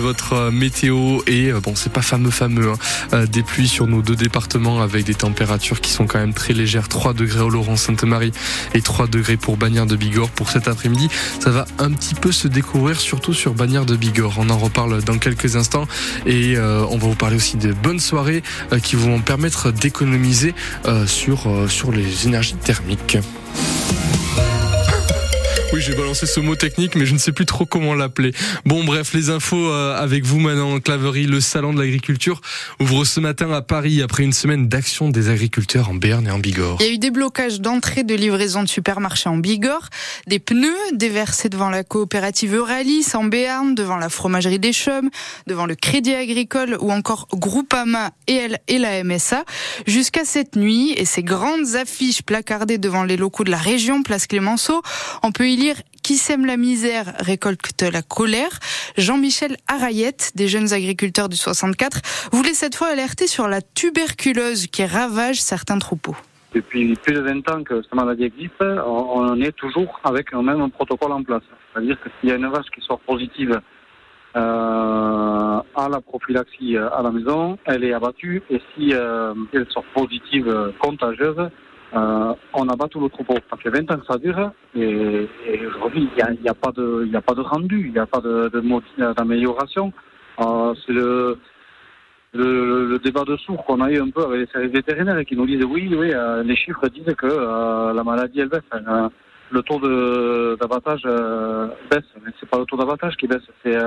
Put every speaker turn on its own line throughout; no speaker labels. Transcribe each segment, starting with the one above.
Votre euh, météo et euh, bon c'est pas fameux fameux hein, euh, des pluies sur nos deux départements avec des températures qui sont quand même très légères. 3 degrés au Laurent Sainte-Marie et 3 degrés pour Bagnères de Bigorre. Pour cet après-midi ça va un petit peu se découvrir surtout sur Bagnères de Bigorre. On en reparle dans quelques instants et on va vous parler aussi de bonnes soirées qui vont permettre d'économiser sur, sur les énergies thermiques j'ai balancé ce mot technique, mais je ne sais plus trop comment l'appeler. Bon, bref, les infos euh, avec vous maintenant, Claverie. Le salon de l'agriculture ouvre ce matin à Paris après une semaine d'action des agriculteurs en Berne et en Bigorre.
Il y a eu des blocages d'entrée de livraison de supermarchés en Bigorre, des pneus déversés devant la coopérative Euralis en Béarn, devant la fromagerie des Chaumes, devant le Crédit Agricole ou encore Groupama et, et la MSA. Jusqu'à cette nuit, et ces grandes affiches placardées devant les locaux de la région, place Clémenceau, on peut y lire qui sème la misère récolte la colère. Jean-Michel Arayette, des jeunes agriculteurs du 64, voulait cette fois alerter sur la tuberculose qui ravage certains troupeaux.
Depuis plus de 20 ans que cette maladie existe, on est toujours avec un même protocole en place. C'est-à-dire que s'il y a une vache qui sort positive euh, à la prophylaxie à la maison, elle est abattue. Et si euh, elle sort positive contagieuse, euh, on abat tout le troupeau. Ça fait 20 ans que ça dure et, aujourd'hui, il n'y a, pas de, a pas de rendu, il n'y a pas de, d'amélioration. Euh, c'est le, le, débat de sourds qu'on a eu un peu avec les vétérinaires qui nous disent oui, oui, euh, les chiffres disent que la maladie elle baisse. le taux d'abattage baisse, mais c'est pas le taux d'abattage qui baisse, c'est,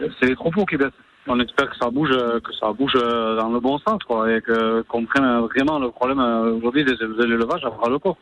c'est les troupeaux qui baissent on espère que ça bouge, que ça bouge dans le bon sens, quoi, et qu'on prenne vraiment le problème aujourd'hui des, élevages à bras le corps.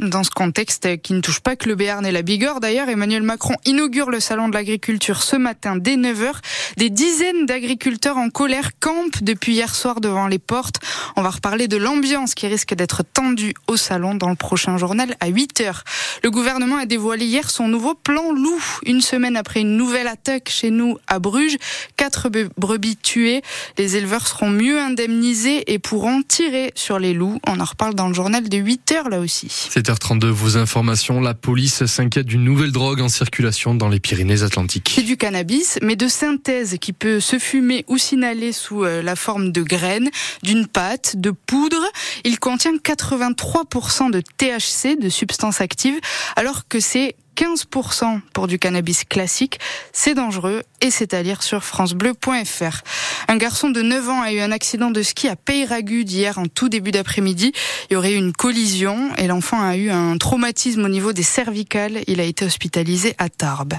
Dans ce contexte qui ne touche pas que le Béarn et la Bigorre, d'ailleurs, Emmanuel Macron inaugure le salon de l'agriculture ce matin dès 9h. Des dizaines d'agriculteurs en colère campent depuis hier soir devant les portes. On va reparler de l'ambiance qui risque d'être tendue au salon dans le prochain journal à 8h. Le gouvernement a dévoilé hier son nouveau plan loup. Une semaine après une nouvelle attaque chez nous à Bruges, quatre brebis tuées. Les éleveurs seront mieux indemnisés et pourront tirer sur les loups. On en reparle dans le journal de 8h là aussi.
7h32, vos informations. La police s'inquiète d'une nouvelle drogue en circulation dans les Pyrénées-Atlantiques.
C'est du cannabis, mais de synthèse qui peut se fumer ou s'inhaler sous euh, la forme de graines, d'une pâte, de poudre. Il contient 83% de THC, de substances actives, alors que c'est 15% pour du cannabis classique. C'est dangereux et c'est à lire sur francebleu.fr. Un garçon de 9 ans a eu un accident de ski à Peyragudes hier en tout début d'après-midi. Il y aurait eu une collision et l'enfant a eu un traumatisme au niveau des cervicales. Il a été hospitalisé à Tarbes.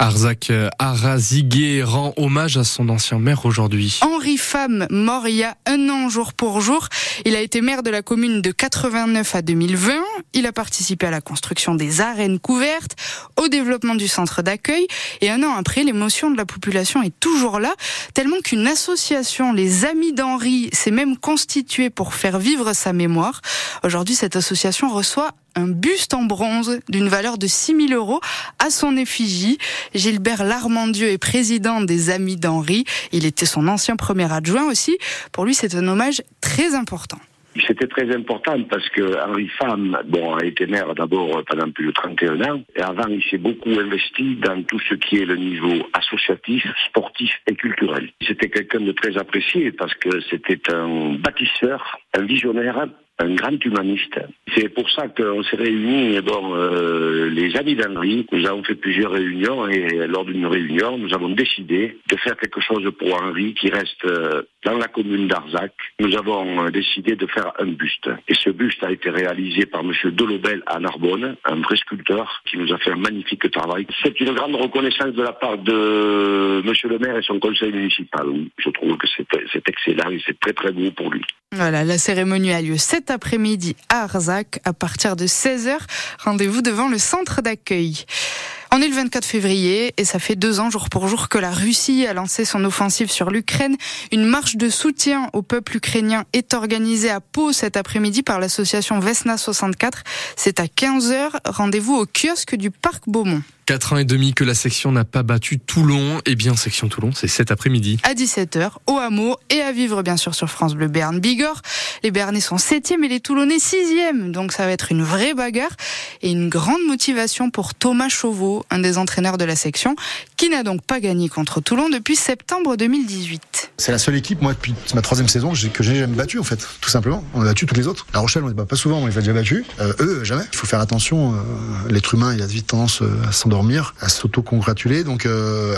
Arzac euh, Arazigué rend hommage à son ancien maire aujourd'hui.
Henri Femme, mort il y a un an jour pour jour. Il a été maire de la commune de 89 à 2020. Il a participé à la construction des arènes couvertes, au développement du centre d'accueil. Et un an après, l'émotion de la population est toujours là, tellement qu'une association, les Amis d'Henri, s'est même constituée pour faire vivre sa mémoire. Aujourd'hui, cette association reçoit un buste en bronze d'une valeur de 6 000 euros à son effigie. Gilbert Larmandieu est président des Amis d'Henri. Il était son ancien premier adjoint aussi. Pour lui, c'est un hommage très important.
C'était très important parce que Henri Femme a été maire d'abord pendant plus de 31 ans. Et avant, il s'est beaucoup investi dans tout ce qui est le niveau associatif, sportif et culturel. C'était quelqu'un de très apprécié parce que c'était un bâtisseur, un visionnaire, un grand humaniste. C'est pour ça qu'on s'est réunis, bon, euh, les amis d'Henri, nous avons fait plusieurs réunions et lors d'une réunion, nous avons décidé de faire quelque chose pour Henri qui reste euh, dans la commune d'Arzac. Nous avons euh, décidé de faire un buste. Et ce buste a été réalisé par M. Delobel à Narbonne, un vrai sculpteur qui nous a fait un magnifique travail. C'est une grande reconnaissance de la part de M. le maire et son conseil municipal. Je trouve que c'est excellent et c'est très très beau pour lui.
Voilà, la cérémonie a lieu après-midi à Arzac à partir de 16h. Rendez-vous devant le centre d'accueil. On est le 24 février et ça fait deux ans jour pour jour que la Russie a lancé son offensive sur l'Ukraine. Une marche de soutien au peuple ukrainien est organisée à Pau cet après-midi par l'association Vesna 64. C'est à 15h. Rendez-vous au kiosque du Parc Beaumont.
4 ans et demi que la section n'a pas battu Toulon. Eh bien, section Toulon, c'est cet après-midi.
À 17h, au hameau et à vivre bien sûr sur France Bleu Berne Bigorre. Les Bernais sont 7e et les Toulonnais 6e. Donc ça va être une vraie bagarre et une grande motivation pour Thomas Chauveau, Un des entraîneurs de la section, qui n'a donc pas gagné contre Toulon depuis septembre 2018.
C'est la seule équipe, moi, depuis ma troisième saison, que j'ai jamais battu, en fait, tout simplement. On a battu toutes les autres. La Rochelle, on n'est pas souvent, on les a déjà battus. Euh, eux, jamais. Il faut faire attention. Euh, l'être humain, il a vite tendance euh, à s'endormir, à s'auto-congratuler. Donc,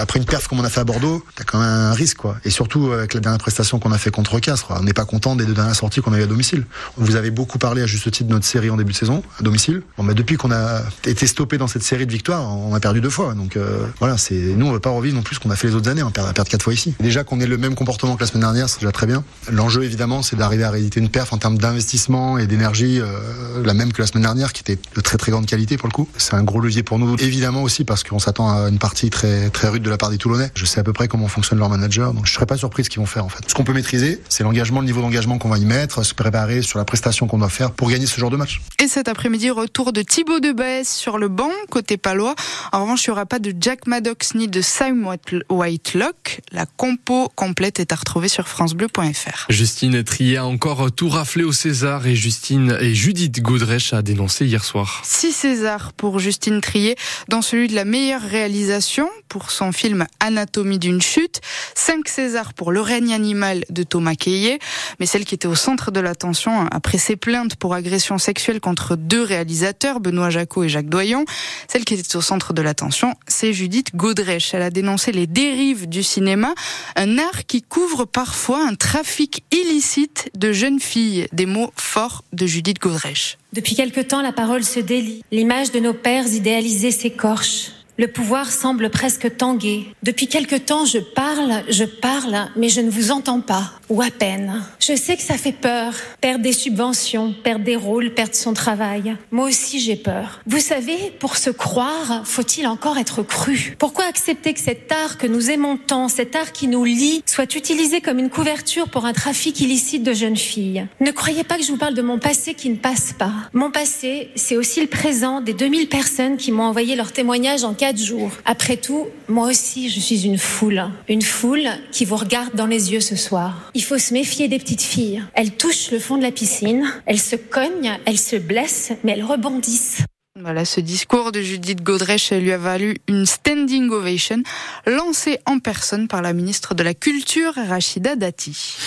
après une perf comme on a fait à Bordeaux, t'as quand même un risque, quoi. Et surtout, avec la dernière prestation qu'on a fait contre Castres, on n'est pas content des deux dernières sorties qu'on a eu à domicile. Vous avez beaucoup parlé à juste titre de notre série en début de saison, à domicile. Bon, mais depuis qu'on a été stoppé dans cette série de victoires, on a perdu deux fois. Donc, voilà, c'est, nous, on veut pas revivre non plus ce qu'on a fait les autres années. On perd, perdre quatre fois ici. Déjà qu'on ait le même comportement que la semaine dernière, c'est déjà très bien. L'enjeu, évidemment, c'est d'arriver à rééditer une perf en termes d'investissement et d'énergie, euh, la même que la semaine dernière, qui était de très très grande qualité pour le coup. C'est un gros levier pour nous, évidemment aussi parce qu'on s'attend à une partie très très rude de la part des Toulonnais. Je sais à peu près comment fonctionne leur manager, donc je serais pas surpris ce qu'ils vont faire en fait. Ce qu'on peut maîtriser, c'est l'engagement, le niveau d'engagement qu'on va y mettre, se préparer sur la prestation qu'on doit faire pour gagner ce genre de match.
Et cet après-midi, retour de Thibaut Debaes sur le banc côté palois. En revanche, il n'y aura pas de Jack Maddox ni de Sam Whitelock. La compo complète est à retrouver sur francebleu.fr.
Justine Trier a encore tout raflé au César et Justine et Judith Godrèche a dénoncé hier soir.
Six Césars pour Justine Trier, dans celui de la meilleure réalisation pour son film Anatomie d'une chute, cinq Césars pour Le règne animal de Thomas Keillet, mais celle qui était au centre de l'attention après ses plaintes pour agression sexuelle contre deux réalisateurs, Benoît Jacot et Jacques Doyon, celle qui était au centre de l'attention, c'est Judith Godrèche. Elle a dénoncé les dérives du cinéma, un art qui couvre parfois un trafic illicite de jeunes filles, des mots forts de Judith Godrèche.
Depuis quelque temps, la parole se délie. L'image de nos pères idéalisés s'écorche. Le pouvoir semble presque tanguer. Depuis quelque temps, je parle, je parle, mais je ne vous entends pas, ou à peine. Je sais que ça fait peur, perdre des subventions, perdre des rôles, perdre son travail. Moi aussi, j'ai peur. Vous savez, pour se croire, faut-il encore être cru? Pourquoi accepter que cet art que nous aimons tant, cet art qui nous lie, soit utilisé comme une couverture pour un trafic illicite de jeunes filles? Ne croyez pas que je vous parle de mon passé qui ne passe pas. Mon passé, c'est aussi le présent des 2000 personnes qui m'ont envoyé leur témoignage en Après tout, moi aussi, je suis une foule. Une foule qui vous regarde dans les yeux ce soir. Il faut se méfier des petites filles. Elles touchent le fond de la piscine, elles se cognent, elles se blessent, mais elles rebondissent.
Voilà, ce discours de Judith Godrèche lui a valu une standing ovation lancée en personne par la ministre de la Culture, Rachida Dati.